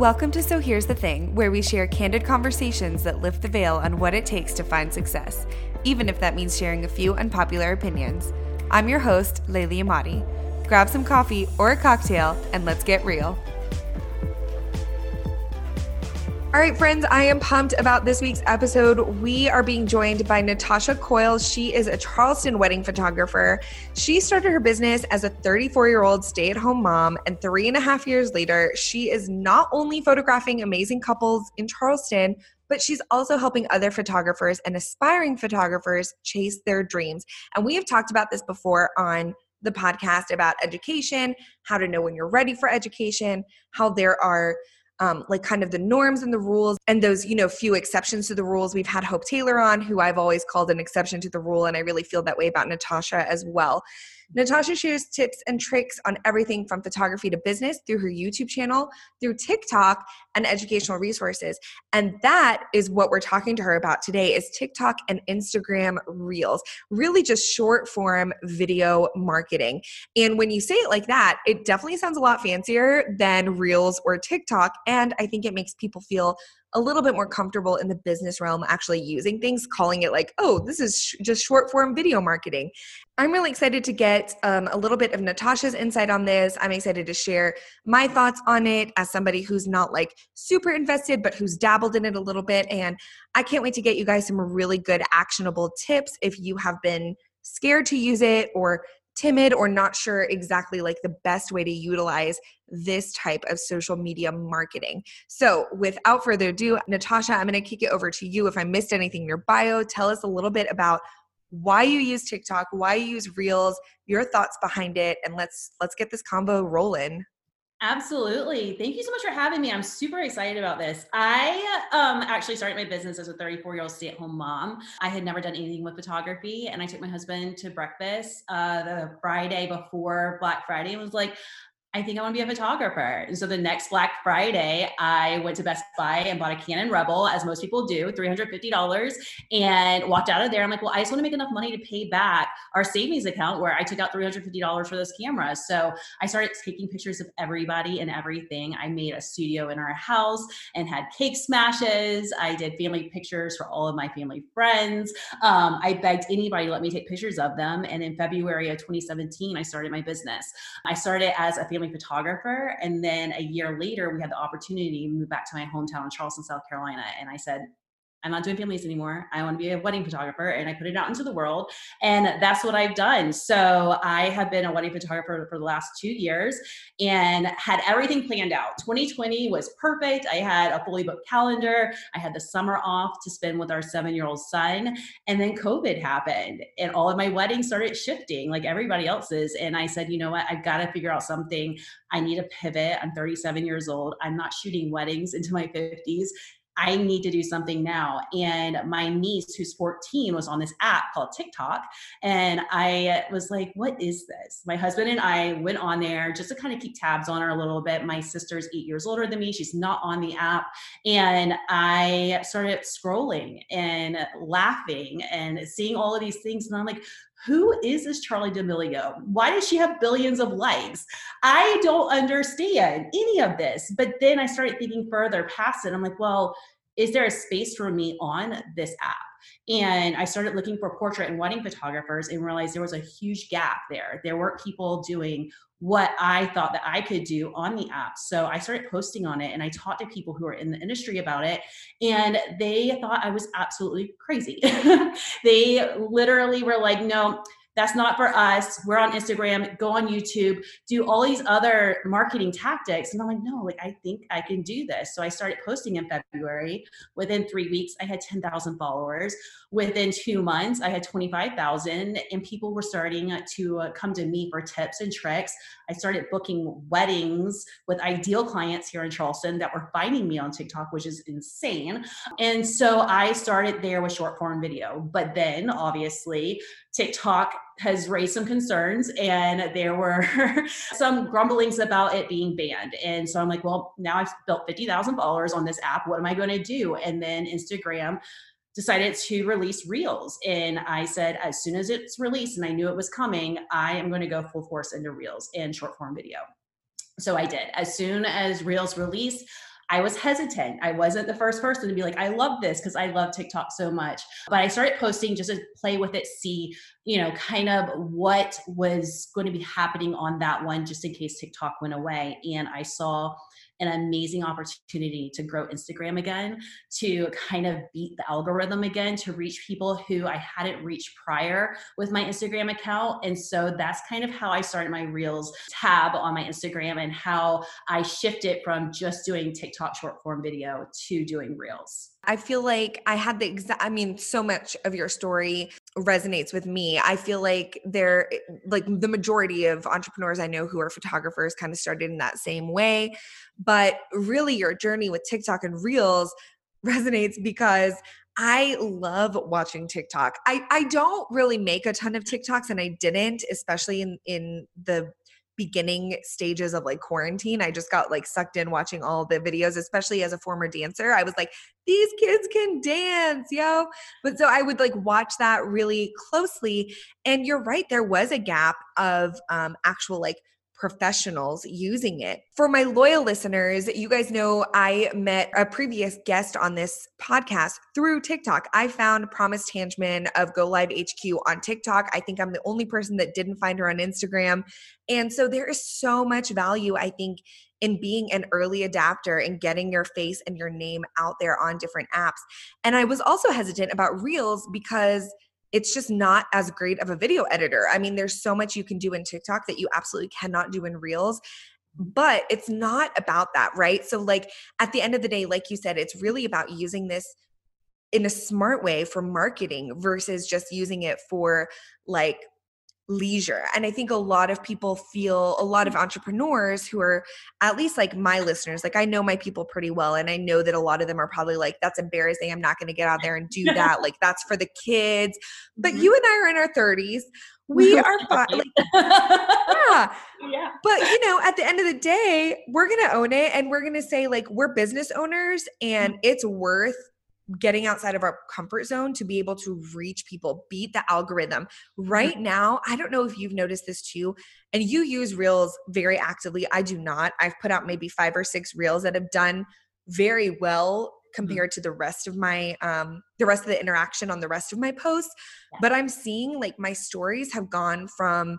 Welcome to So Here's the Thing, where we share candid conversations that lift the veil on what it takes to find success, even if that means sharing a few unpopular opinions. I'm your host, Layli Emadi. Grab some coffee or a cocktail and let's get real. All right, friends, I am pumped about this week's episode. We are being joined by Natasha Coyle. She is a Charleston wedding photographer. She started her business as a 34 year old stay at home mom, and three and a half years later, she is not only photographing amazing couples in Charleston, but she's also helping other photographers and aspiring photographers chase their dreams. And we have talked about this before on the podcast about education, how to know when you're ready for education, how there are um, like kind of the norms and the rules and those you know few exceptions to the rules. We've had hope taylor on who i've always called an exception to the rule and i really feel that way about natasha as well Natasha shares tips and tricks on everything from photography to business through her YouTube channel, through TikTok, and educational resources. And that is what we're talking to her about today is TikTok and Instagram Reels. Really just short form video marketing. And when you say it like that, it definitely sounds a lot fancier than Reels or TikTok and I think it makes people feel a little bit more comfortable in the business realm actually using things, calling it like, oh, this is sh- just short form video marketing. I'm really excited to get um, a little bit of Natasha's insight on this. I'm excited to share my thoughts on it as somebody who's not like super invested, but who's dabbled in it a little bit. And I can't wait to get you guys some really good actionable tips if you have been scared to use it or timid or not sure exactly like the best way to utilize this type of social media marketing. So, without further ado, Natasha, I'm going to kick it over to you. If I missed anything in your bio, tell us a little bit about why you use TikTok, why you use Reels, your thoughts behind it, and let's let's get this combo rolling. Absolutely. Thank you so much for having me. I'm super excited about this. I um, actually started my business as a 34 year old stay at home mom. I had never done anything with photography, and I took my husband to breakfast uh, the Friday before Black Friday and was like, I think I want to be a photographer. And so the next Black Friday, I went to Best Buy and bought a Canon Rebel, as most people do, $350, and walked out of there. I'm like, well, I just want to make enough money to pay back our savings account where I took out $350 for this camera. So I started taking pictures of everybody and everything. I made a studio in our house and had cake smashes. I did family pictures for all of my family friends. Um, I begged anybody to let me take pictures of them. And in February of 2017, I started my business. I started as a family family photographer. And then a year later, we had the opportunity to move back to my hometown in Charleston, South Carolina. And I said, I'm not doing families anymore. I want to be a wedding photographer. And I put it out into the world. And that's what I've done. So I have been a wedding photographer for the last two years and had everything planned out. 2020 was perfect. I had a fully booked calendar. I had the summer off to spend with our seven year old son. And then COVID happened and all of my weddings started shifting like everybody else's. And I said, you know what? I've got to figure out something. I need a pivot. I'm 37 years old. I'm not shooting weddings into my 50s. I need to do something now. And my niece, who's 14, was on this app called TikTok. And I was like, what is this? My husband and I went on there just to kind of keep tabs on her a little bit. My sister's eight years older than me. She's not on the app. And I started scrolling and laughing and seeing all of these things. And I'm like, who is this Charli D'Amelio? Why does she have billions of likes? I don't understand any of this. But then I started thinking further past it. I'm like, well, is there a space for me on this app? And I started looking for portrait and wedding photographers and realized there was a huge gap there. There weren't people doing what I thought that I could do on the app. So I started posting on it and I talked to people who are in the industry about it and they thought I was absolutely crazy. they literally were like, no, that's not for us. We're on Instagram, go on YouTube, do all these other marketing tactics. And I'm like, no, like I think I can do this. So I started posting in February. Within three weeks, I had 10,000 followers. Within two months, I had 25,000, and people were starting to uh, come to me for tips and tricks. I started booking weddings with ideal clients here in Charleston that were finding me on TikTok, which is insane. And so I started there with short form video. But then obviously, TikTok has raised some concerns and there were some grumblings about it being banned. And so I'm like, well, now I've built 50,000 followers on this app. What am I going to do? And then Instagram decided to release Reels. And I said, as soon as it's released and I knew it was coming, I am going to go full force into Reels and short form video. So I did. As soon as Reels released, I was hesitant. I wasn't the first person to be like, I love this because I love TikTok so much. But I started posting just to play with it, see, you know, kind of what was going to be happening on that one, just in case TikTok went away. And I saw an amazing opportunity to grow Instagram again, to kind of beat the algorithm again, to reach people who I hadn't reached prior with my Instagram account. And so that's kind of how I started my Reels tab on my Instagram and how I shifted from just doing TikTok short form video to doing Reels. I feel like I had the exact, I mean, so much of your story resonates with me. I feel like they're eh, like the majority of entrepreneurs I know who are photographers kind of started in that same way. But really, your journey with TikTok and Reels resonates because I love watching TikTok. I, I don't really make a ton of TikToks and I didn't, especially in, in the beginning stages of like quarantine. I just got like sucked in watching all the videos, especially as a former dancer. I was like, these kids can dance, yo. But so I would like watch that really closely. And you're right, there was a gap of um, actual like professionals using it. For my loyal listeners, you guys know I met a previous guest on this podcast through TikTok. I found Promise Tangeman of Go Live HQ on TikTok. I think I'm the only person that didn't find her on Instagram. And so there is so much value, I think, in being an early adapter and getting your face and your name out there on different apps. And I was also hesitant about Reels because it's just not as great of a video editor. I mean, there's so much you can do in TikTok that you absolutely cannot do in Reels. But it's not about that, right? So, like, at the end of the day, like you said, it's really about using this in a smart way for marketing versus just using it for like leisure. And I think a lot of people feel, a lot of entrepreneurs who are at least like my listeners, like I know my people pretty well. And I know that a lot of them are probably like, that's embarrassing. I'm not going to get out there and do that. like that's for the kids. But mm-hmm. you and I are in our 30s. We are fine. Like, yeah. yeah. But you know, at the end of the day, we're going to own it and we're going to say, like, we're business owners and mm-hmm. it's worth getting outside of our comfort zone to be able to reach people, beat the algorithm. Right mm-hmm. now, I don't know if you've noticed this too, and you use Reels very actively. I do not. I've put out maybe five or six Reels that have done very well mm-hmm. compared to the rest of my um the rest of the interaction on the rest of my posts but i'm seeing like my stories have gone from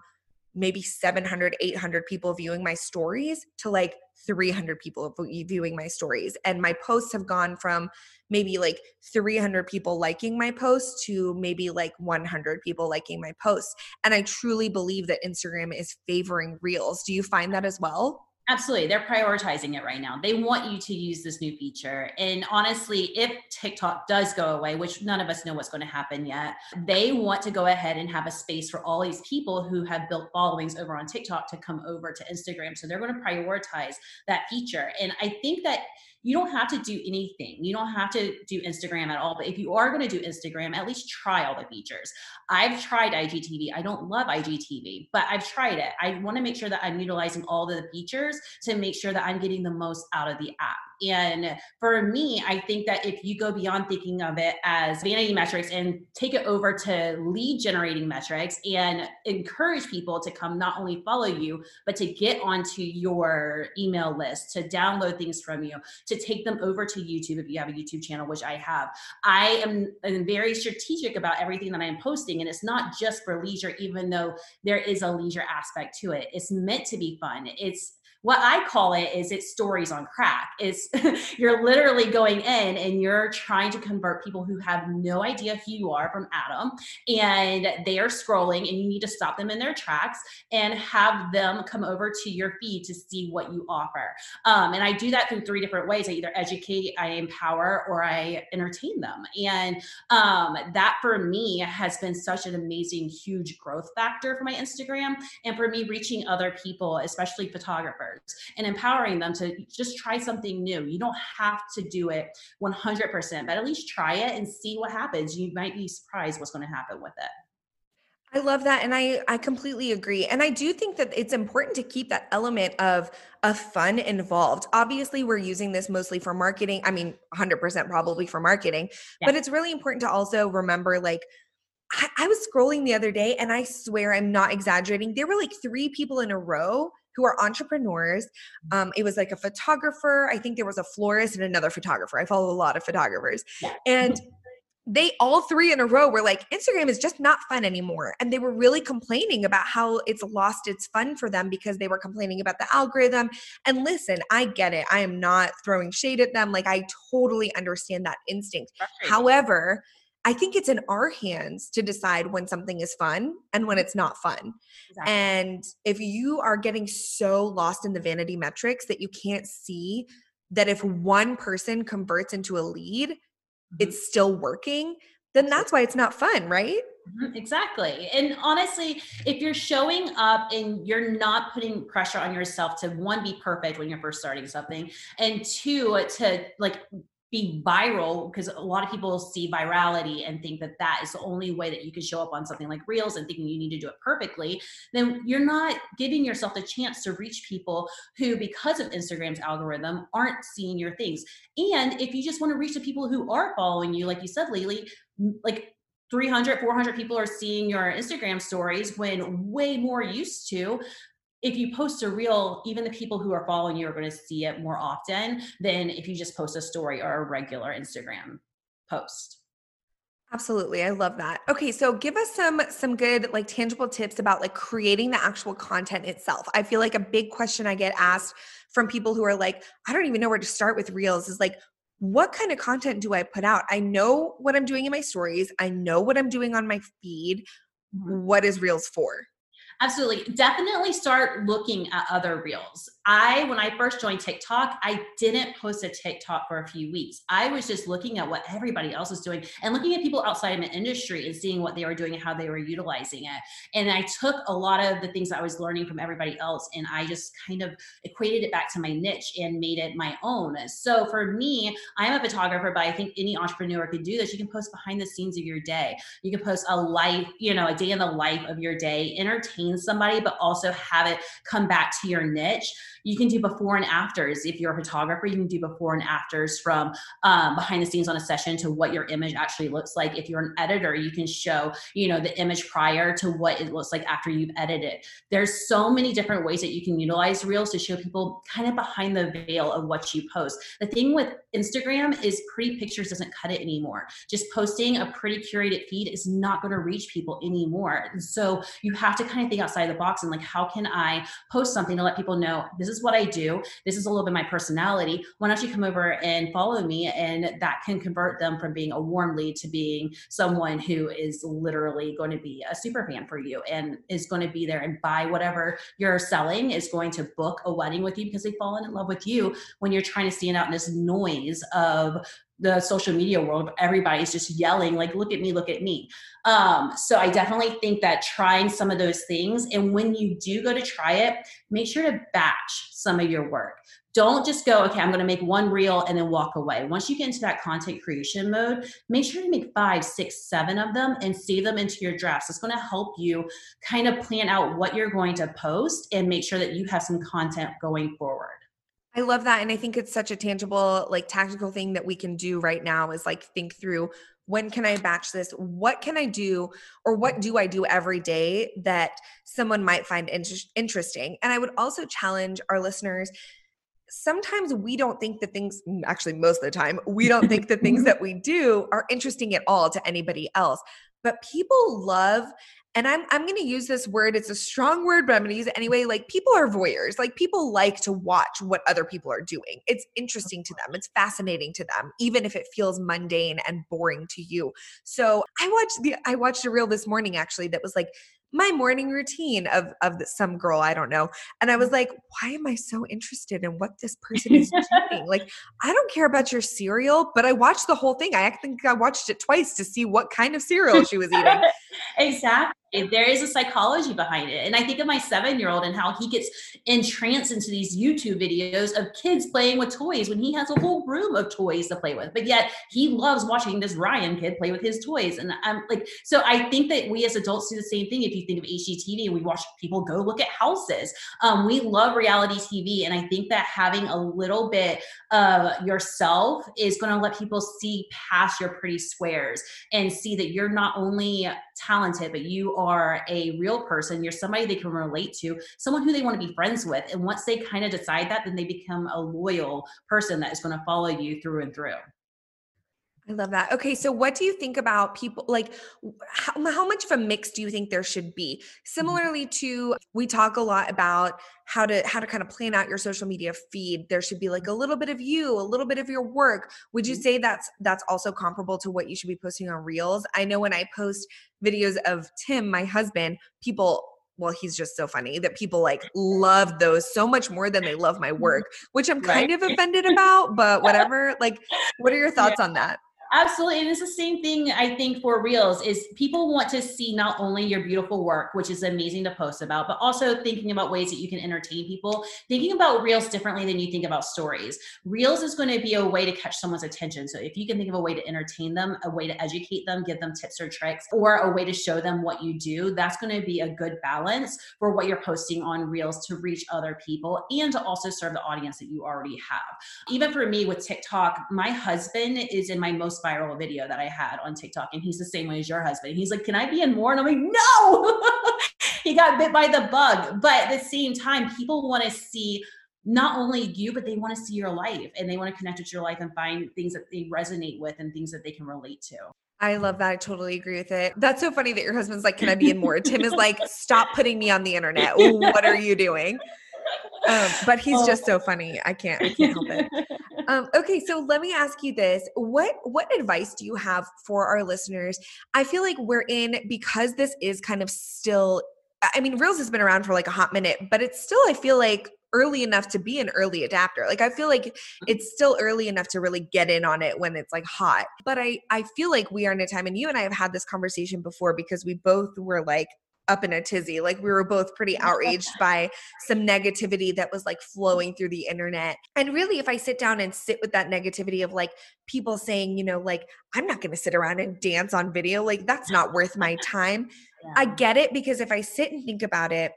maybe 700 800 people viewing my stories to like 300 people viewing my stories. And my posts have gone from maybe like 300 people liking my posts to maybe like 100 people liking my posts. And i truly believe that instagram is favoring reels. Do you find that as well Absolutely. They're prioritizing it right now. They want you to use this new feature. And honestly, if TikTok does go away, which none of us know what's going to happen yet, they want to go ahead and have a space for all these people who have built followings over on TikTok to come over to Instagram. So they're going to prioritize that feature. And I think that you don't have to do anything. You don't have to do Instagram at all. But if you are going to do Instagram, at least try all the features. I've tried IGTV. I don't love IGTV, but I've tried it. I want to make sure that I'm utilizing all the features to make sure that I'm getting the most out of the app. And for me, I think that if you go beyond thinking of it as vanity metrics and take it over to lead generating metrics and encourage people to come not only follow you, but to get onto your email list, to download things from you, to take them over to YouTube if you have a YouTube channel, which I have. I am, very strategic about everything that I'm posting. And it's not just for leisure, even though there is a leisure aspect to it. It's meant to be fun. It's what I call it is it's stories on crack. It's you're literally going in and you're trying to convert people who have no idea who you are from Adam and they are scrolling and you need to stop them in their tracks and have them come over to your feed to see what you offer. Um, and I do that through three different ways. I either educate, I empower, or I entertain them. And um, that for me has been such an amazing, huge growth factor for my Instagram and for me reaching other people, especially photographers and empowering them to just try something new. You don't have to do it 100%, but at least try it and see what happens. You might be surprised what's going to happen with it. I love that and I I completely agree. And I do think that it's important to keep that element of of fun involved. Obviously, we're using this mostly for marketing. I mean, 100% probably for marketing, yeah. but it's really important to also remember like I, I was scrolling the other day and I swear I'm not exaggerating. There were like three people in a row who are entrepreneurs. Um, it was like a photographer. I think there was a florist and another photographer. I follow a lot of photographers. And they all three in a row were like instagram is just not fun anymore and they were really complaining about how it's lost its fun for them because they were complaining about the algorithm and listen i get it i am not throwing shade at them like i totally understand that instinct however i think it's in our hands to decide when something is fun and when it's not fun exactly. and if you are getting so lost in the vanity metrics that you can't see that if one person converts into a lead mm-hmm. it's still working, then that's why it's not fun, right? Mm-hmm, exactly. And honestly, if you're showing up and you're not putting pressure on yourself to one, be perfect when you're first starting something, and two, to like be viral because a lot of people see virality and think that that is the only way that you can show up on something like reels and thinking you need to do it perfectly then you're not giving yourself the chance to reach people who because of instagram's algorithm aren't seeing your things. And if you just want to reach the people who are following you like you said Lily, like 300 400 people are seeing your instagram stories when way more used to if you post a reel, even the people who are following you are going to see it more often than if you just post a story or a regular Instagram post. Absolutely. I love that. Okay, so give us some some good like tangible tips about like creating the actual content itself. I feel like a big question I get asked from people who are like, I don't even know where to start with reels is like what kind of content do I put out? I know what I'm doing in my stories. I know what I'm doing on my feed. Mm-hmm. What is reels for? Absolutely. Definitely start looking at other reels. I, when I first joined TikTok, I didn't post a TikTok for a few weeks. I was just looking at what everybody else was doing and looking at people outside of the industry and seeing what they were doing and how they were utilizing it. And I took a lot of the things I was learning from everybody else and I just kind of equated it back to my niche and made it my own. So for me, I'm a photographer, but I think any entrepreneur could do this. You can post behind the scenes of your day. You can post a life, you know, a day in the life of your day, entertain somebody, but also have it come back to your niche you can do before and afters. If you're a photographer, you can do before and afters from um, behind the scenes on a session to what your image actually looks like. If you're an editor, you can show, you know, the image prior to what it looks like after you've edited. There's so many different ways that you can utilize Reels to show people kind of behind the veil of what you post. The thing with Instagram is pretty pictures doesn't cut it anymore. Just posting a pretty curated feed is not going to reach people anymore. And so you have to kind of think outside the box and like, how can I post something to let people know this is what I do. This is a little bit my personality. Why don't you come over and follow me? And that can convert them from being a warm lead to being someone who is literally going to be a super fan for you and is going to be there and buy whatever you're selling, is going to book a wedding with you because they've fallen in love with you when you're trying to stand out in this noise of the social media world everybody's just yelling like look at me look at me. Um, so i definitely think that trying some of those things and when you do go to try it make sure to batch some of your work. Don't just go okay i'm going to make one reel and then walk away. Once you get into that content creation mode make sure to make five six seven of them and save them into your drafts. It's going to help you kind of plan out what you're going to post and make sure that you have some content going forward I love that. And I think it's such a tangible, like tactical thing that we can do right now is like think through when can I batch this? What can I do or what do I do every day that someone might find inter- interesting? And I would also challenge our listeners sometimes we don't think the things actually most of the time we don't think the things that we do are interesting at all to anybody else but people love and I'm I'm going to use this word. It's a strong word, but I'm going to use it anyway. Like people are voyeurs. Like people like to watch what other people are doing. It's interesting to them. It's fascinating to them, even if it feels mundane and boring to you. So I watched the I watched a reel this morning actually that was like my morning routine of of some girl I don't know, and I was mm. like, why am I so interested in what this person is doing? like I don't care about your cereal, but I watched the whole thing. I think I watched it twice to see what kind of cereal she was eating. exactly there is a psychology behind it. And I think of my seven year old and how he gets entranced into these YouTube videos of kids playing with toys when he has a whole room of toys to play with. But yet he loves watching this Ryan kid play with his toys. And I'm like, so I think that we as adults do the same thing. If you think of HGTV and we watch people go look at houses, um, we love reality TV. And I think that having a little bit of yourself is going to let people see past your pretty squares and see that you're not only talented, but you are a real person. You're somebody they can relate to, someone who they want to be friends with. And once they kind of decide that, then they become a loyal person that is going to follow you through and through. I love that. Okay, so what do you think about people like how, how much of a mix do you think there should be? Mm-hmm. Similarly to we talk a lot about how to how to kind of plan out your social media feed. There should be like a little bit of you, a little bit of your work. Would you mm-hmm. say that's that's also comparable to what you should be posting on Reels? I know when I post videos of Tim, my husband, people well, he's just so funny that people like love those so much more than they love my mm-hmm. work, which I'm kind right. of offended about, but whatever. Like, what are your thoughts yeah. on that? Absolutely. And it's the same thing I think for reels is people want to see not only your beautiful work, which is amazing to post about, but also thinking about ways that you can entertain people, thinking about reels differently than you think about stories. Reels is going to be a way to catch someone's attention. So if you can think of a way to entertain them, a way to educate them, give them tips or tricks, or a way to show them what you do, that's going to be a good balance for what you're posting on reels to reach other people and to also serve the audience that you already have. Even for me with TikTok, my husband is in my most viral video that I had on TikTok, and he's the same way as your husband. He's like, "Can I be in more?" And I'm like, "No." he got bit by the bug, but at the same time, people want to see not only you, but they want to see your life and they want to connect with your life and find things that they resonate with and things that they can relate to. I love that. I totally agree with it. That's so funny that your husband's like, Can I be in more? Tim is like, Stop putting me on the internet. What are you doing? Um, but he's oh. just so funny. I can't, I can't help it. Um, okay, so let me ask you this: what what advice do you have for our listeners? I feel like we're in because this is kind of still. I mean, Reels has been around for like a hot minute, but it's still. I feel like early enough to be an early adapter. Like I feel like mm-hmm. it's still early enough to really get in on it when it's like hot. But I I feel like we are in a time and you and I have had this conversation before because we both were like up in a tizzy. Like we were both pretty outraged by some negativity that was like flowing through the internet. And really, if I sit down and sit with that negativity of like people saying, you know, like, I'm not going to sit around and dance on video, like that's not worth my time. Yeah. I get it because if I sit and think about it,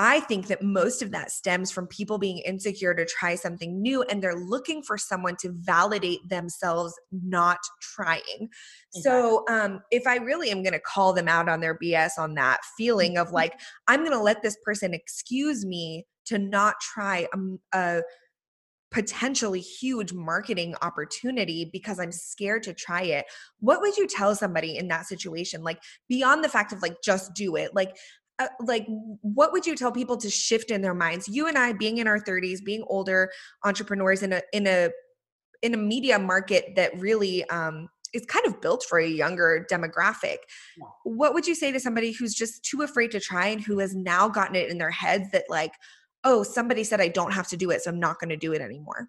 I think that most of that stems from people being insecure to try something new and they're looking for someone to validate themselves not trying. Exactly. So, um, if I really am going to call them out on their BS on that feeling of mm-hmm. like, I'm going to let this person excuse me to not try a, a potentially huge marketing opportunity because I'm scared to try it. What would you tell somebody in that situation? Like beyond the fact of like just do it. Like uh, like what would you tell people to shift in their minds? You and i being in our 30s being older entrepreneurs in a in a in a media market that really um is kind of built for a younger demographic. Yeah. what would you say to somebody who's just too afraid to try and who has now gotten it in their heads that like oh somebody said i don't have to do it so i'm not going to do it anymore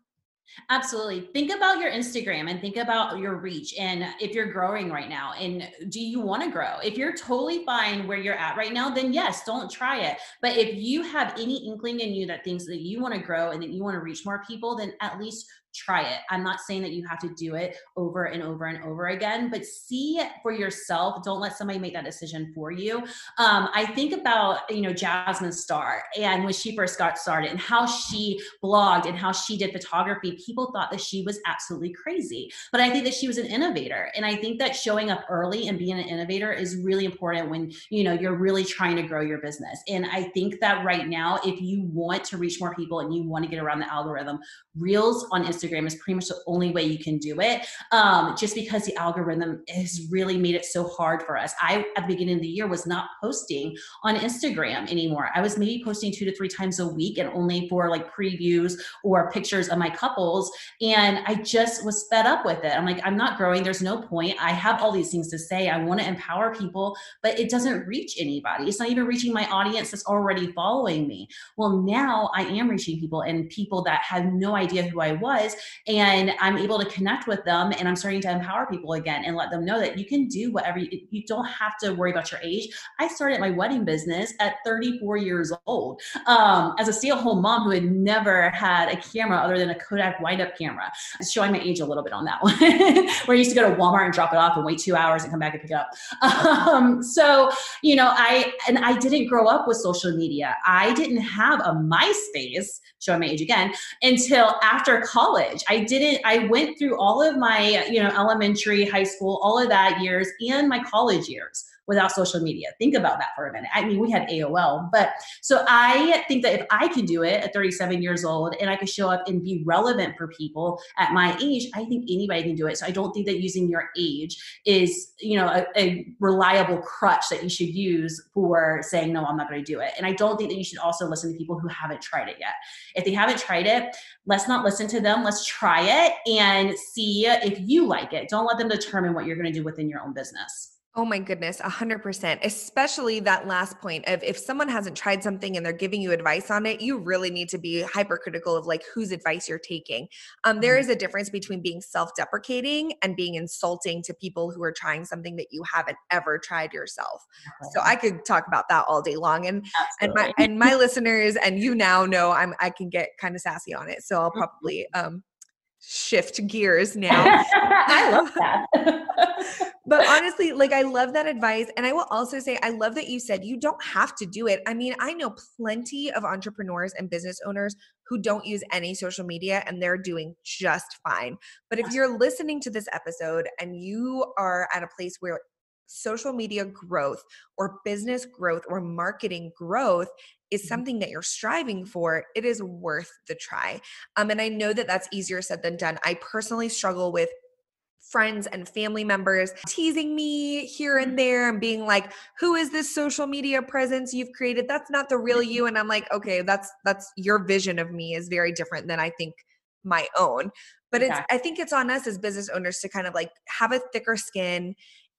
Absolutely. Think about your Instagram and think about your reach and if you're growing right now and do you want to grow? If you're totally fine where you're at right now, then yes, don't try it. But if you have any inkling in you that thinks that you want to grow and that you want to reach more people, then at least try it. I'm not saying that you have to do it over and over and over again, but see for yourself. Don't let somebody make that decision for you. Um, I think about, you know, Jasmine Star and when she first got started and how she blogged and how she did photography, people thought that she was absolutely crazy. But I think that she was an innovator. And I think that showing up early and being an innovator is really important when, you know, you're really trying to grow your business. And I think that right now, if you want to reach more people and you want to get around the algorithm, reels on Instagram Instagram is pretty much the only way you can do it. Um, just because the algorithm has really made it so hard for us. I, at the beginning of the year, was not posting on Instagram anymore. I was maybe posting two to three times a week and only for like previews or pictures of my couples. And I just was fed up with it. I'm like, I'm not growing. There's no point. I have all these things to say. I want to empower people, but it doesn't reach anybody. It's not even reaching my audience that's already following me. Well, now I am reaching people and people that had no idea who I was and I'm able to connect with them and I'm starting to empower people again and let them know that you can do whatever you, you don't have to worry about your age. I started my wedding business at 34 years old um, as a stay-at-home mom who had never had a camera other than a Kodak wind-up camera. Showing my age a little bit on that one, where I used to go to Walmart and drop it off and wait two hours and come back and pick it up. Um, so you know, I and I didn't grow up with social media. I didn't have a MySpace, showing my age again, until after college college. I didn't, I went through all of my, you know, elementary, high school, all of that years and my college years without social media. Think about that for a minute. I mean, we had AOL, but so I think that if I can do it at 37 years old and I could show up and be relevant for people at my age, I think anybody can do it. So I don't think that using your age is, you know, a, a reliable crutch that you should use for saying, no, I'm not going to do it. And I don't think that you should also listen to people who haven't tried it yet. If they haven't tried it, let's not listen to them. Let's try it and see if you like it. Don't let them determine what you're going to do within your own business. Oh my goodness, 100%. Especially that last point of if someone hasn't tried something and they're giving you advice on it, you really need to be hypercritical of like whose advice you're taking. Um, there mm-hmm. a difference between being self deprecating and being insulting to people who are trying something that you haven't ever tried yourself. So I could talk about that all day long. And and my and my listeners and you now know I'm I can get kind of sassy on it. So I'll probably um shift gears now. I love that. but honestly, like I love that advice. And I will also say, I love that you said you don't have to do it. I mean, I know plenty of entrepreneurs and business owners who don't use any social media and they're doing just fine. But if you're listening to this episode and you are at a place where social media growth or business growth or marketing growth is mm-hmm. something that you're striving for, it is worth the try. Um, and I know that that's easier said than done. I personally struggle with friends and family members teasing me here and mm-hmm. there and being like who is this social media presence you've created that's not the real you and i'm like okay that's that's your vision of me is very different than i think my own but it's i think it's on us as business owners to kind of like have a thicker skin mm-hmm.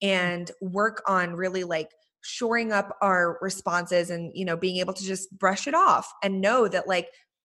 And work on really like shoring up our responses and you know being able to just brush it off and know that like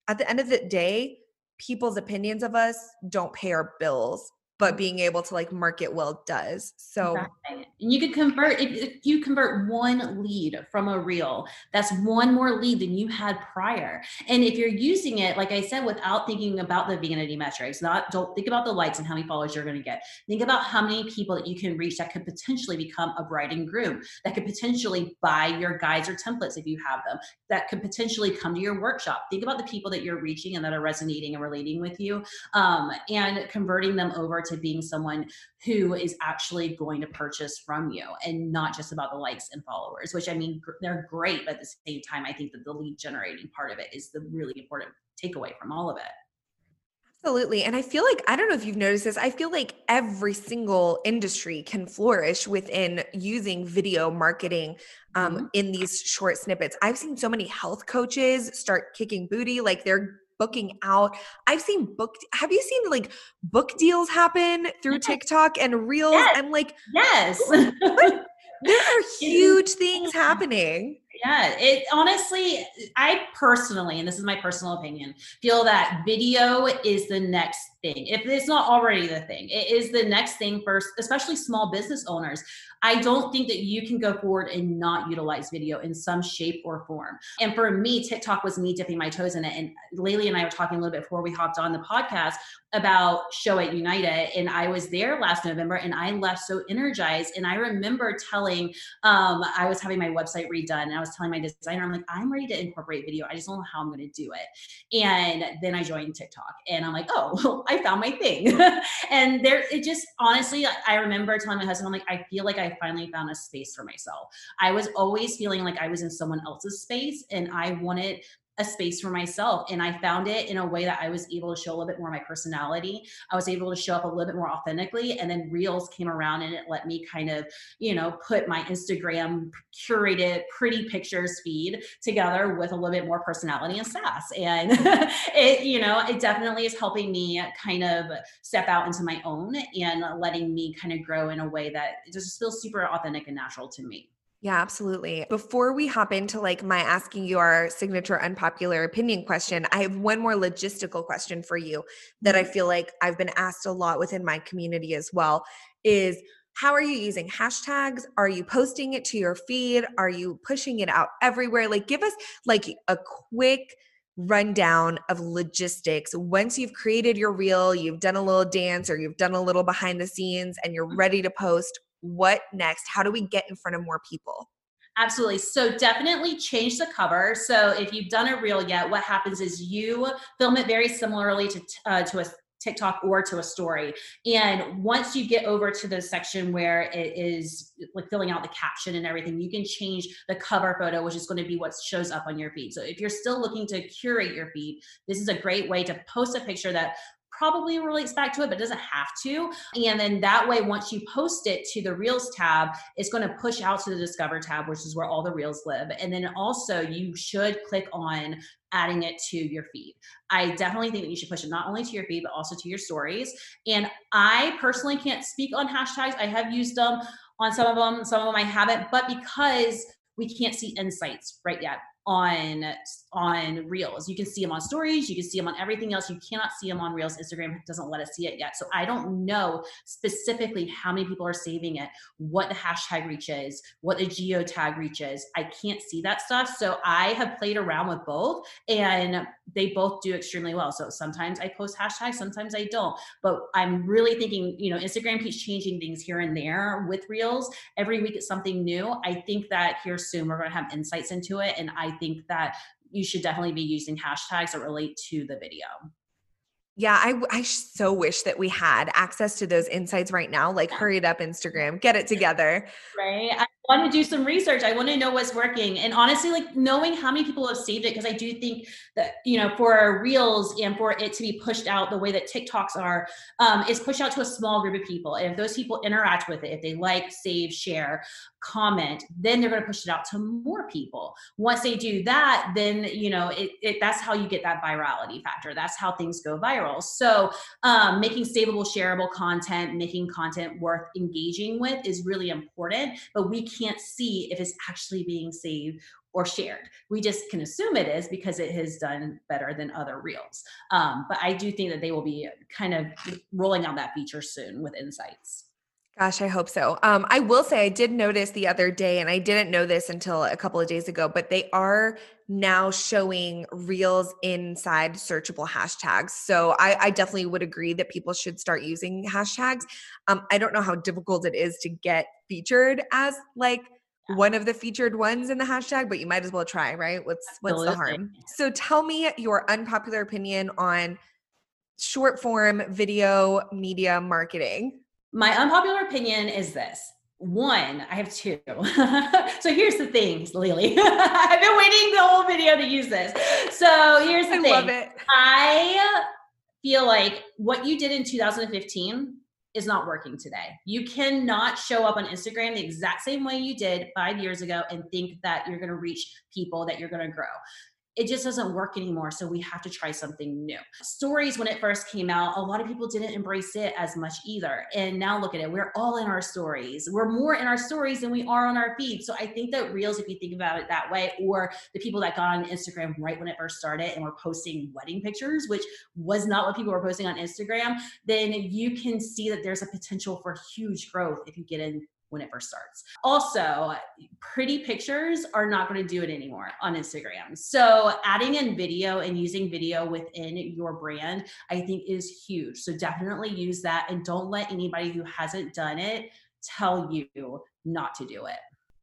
at the end of the day people's opinions of us don't pay our bills but being able to like market well does. So exactly. and you could convert if, if, you convert one lead from a reel, that's one more lead than you had prior. And if you're using it, like I said, without thinking about the vanity metrics, not don't think about the likes and how many followers you're going to get. Think about how many people that you can reach that could potentially become a bride and groom, that could potentially buy your guides or templates if you have them, that could potentially come to your workshop. Think about the people that you're reaching and that are resonating and relating with you, um, and converting them over to to being someone who is actually going to purchase from you and not just about the likes and followers, which I mean, they're great. But at the same time, I think that the lead generating part of it is the really important takeaway from all of it. Absolutely. And I feel like, I don't know if you've noticed this, I feel like every single industry can flourish within using video marketing um, mm-hmm. in these short snippets. I've seen so many health coaches start kicking booty, like they're booking out. I've seen book. Have you seen like book deals happen through yes. TikTok and Reels? Yes. I'm like, yes. there are huge things happening. Yeah, it honestly, I personally, and this is my personal opinion, feel that video is the next thing. If it's not already the thing, it is the next thing for especially small business owners. I don't think that you can go forward and not utilize video in some shape or form. And for me, TikTok was me dipping my toes in it. And Layli and I were talking a little bit before we hopped on the podcast about Showit United. And I was there last November and I left so energized. And I remember telling, um, I was having my website redone and I was telling my designer, I'm like, I'm ready to incorporate video. I just don't know how I'm going to do it. And then I joined TikTok and I'm like, oh, I found my thing. and there, it just honestly, I remember telling my husband, I'm like, I feel like I finally found a space for myself. I was always feeling like I was in someone else's space and I wanted a space for myself. And I found it in a way that I was able to show a little bit more of my personality. I was able to show up a little bit more authentically. And then Reels came around and it let me kind of, you know, put my Instagram curated pretty pictures feed together with a little bit more personality and sass. And it, you know, it definitely is helping me kind of step out into my own and letting me kind of grow in a way that just feels super authentic and natural to me. Yeah, absolutely. Before we hop into like my asking you our signature unpopular opinion question, I have one more logistical question for you that I mm-hmm. feel like I've been asked a lot within my community as well is how are you using hashtags? Are you posting it to your feed? Are you pushing it out everywhere? Like give us like a quick rundown of logistics once you've created your reel, you've done a little dance or you've done a little behind the scenes and you're mm-hmm. ready to post what next? How do we get in front of more people? Absolutely. So definitely change the cover. So if you've done a reel yet, what happens is you film it very similarly to uh, to a TikTok or to a story. And once you get over to the section where it is like filling out the caption and everything, you can change the cover photo, which is going to be what shows up on your feed. So if you're still looking to curate your feed, this is a great way to post a picture that probably relates back to it, but doesn't have to. And then that way, once you post it to the Reels tab, it's going to push out to the Discover tab, which is where all the Reels live. And then also, you should click on adding it to your feed. I definitely think that you should push it not only to your feed, but also to your stories. And I personally can't speak on hashtags. I have used them on some of them, some of them I haven't, but because we can't see insights right yet on on reels. You can see them on stories you can see them on everything else. You cannot see them on reels. Instagram doesn't let us see it yet. So i don't know specifically how many people are saving it what the hashtag reach is what the geo tag reach is. I can't see that stuff. So i have played around with both and they both do extremely well. So sometimes i post hashtags sometimes i don't. But i'm really thinking you know instagram keeps changing things here and there with reels. Every week it's something new. I think that here soon we're going to have insights into it and i think that you should definitely be using hashtags that relate to the video. Yeah, I, I so wish that we had access to those insights right now. Like, hurry it up, Instagram, get it together. Right. I want to do some research. I want to know what's working. And honestly, like knowing how many people have saved it, because I do think that, you know, for Reels and for it to be pushed out the way that TikToks are, um, is pushed out to a small group of people. And if those people interact with it, if they like, save, share, comment, then they're going to push it out to more people. Once they do that, then, you know, it, it that's how you get that virality factor. That's how things go viral. So um, making savable, shareable content, making content worth engaging with is really important. But we can't see if it's actually being saved or shared. We just can assume it is because it has done better than other reels. Um, but I do think that they will be kind of rolling out that feature soon with insights. Gosh, I hope so. Um, I will say I did notice the other day, and I didn't know this until a couple of days ago, but they are now showing reels inside searchable hashtags. So I, I definitely would agree that people should start using hashtags. Um, I don't know how difficult it is to get featured as like one of the featured ones in the hashtag, but you might as well try, right? What's what's the harm? So tell me your unpopular opinion on short form video media marketing. My unpopular opinion is this. One, I have two. so here's the thing, Lily. I've been waiting the whole video to use this. So here's the I thing. Love it. I feel like what you did in 2015 is not working today. You cannot show up on Instagram the exact same way you did five years ago and think that you're going to reach people, that you're going to grow it just doesn't work anymore. So we have to try something new. Stories, when it first came out, a lot of people didn't embrace it as much either. And now look at it, we're all in our stories. We're more in our stories than we are on our feed. So I think that Reels, if you think about it that way, or the people that got on Instagram right when it first started and were posting wedding pictures, which was not what people were posting on Instagram, then you can see that there's a potential for huge growth if you get in when it first starts. Also, pretty pictures are not going to do it anymore on Instagram. So, adding in video and using video within your brand, I think is huge. So, definitely use that and don't let anybody who hasn't done it tell you not to do it.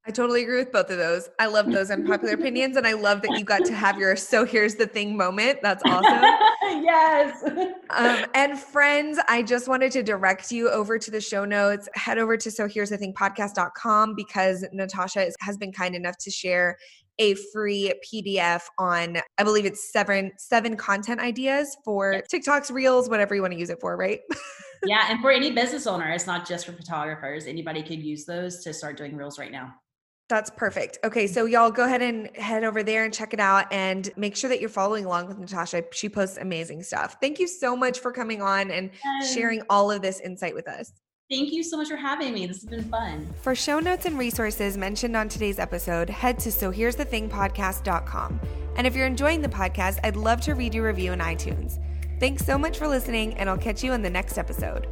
I totally agree with both of those. I love those unpopular opinions, and I love that you got to have your "so here's the thing" moment. That's awesome. yes. Um, and friends, I just wanted to direct you over to the show notes. Head over to so here's the thing podcast.com because Natasha is, has been kind enough to share a free PDF on I believe it's seven seven content ideas for TikToks, Reels, whatever you want to use it for, right? yeah, and for any business owner, it's not just for photographers. Anybody could use those to start doing Reels right now. That's perfect. Okay, so y'all go ahead and head over there and check it out and make sure that you're following along with Natasha. She posts amazing stuff. Thank you so much for coming on and sharing all of this insight with us. Thank you so much for having me. This has been fun. For show notes and resources mentioned on today's episode, head to so here's the thing podcast.com. And if you're enjoying the podcast, I'd love to read your review in iTunes. Thanks so much for listening, and I'll catch you in the next episode.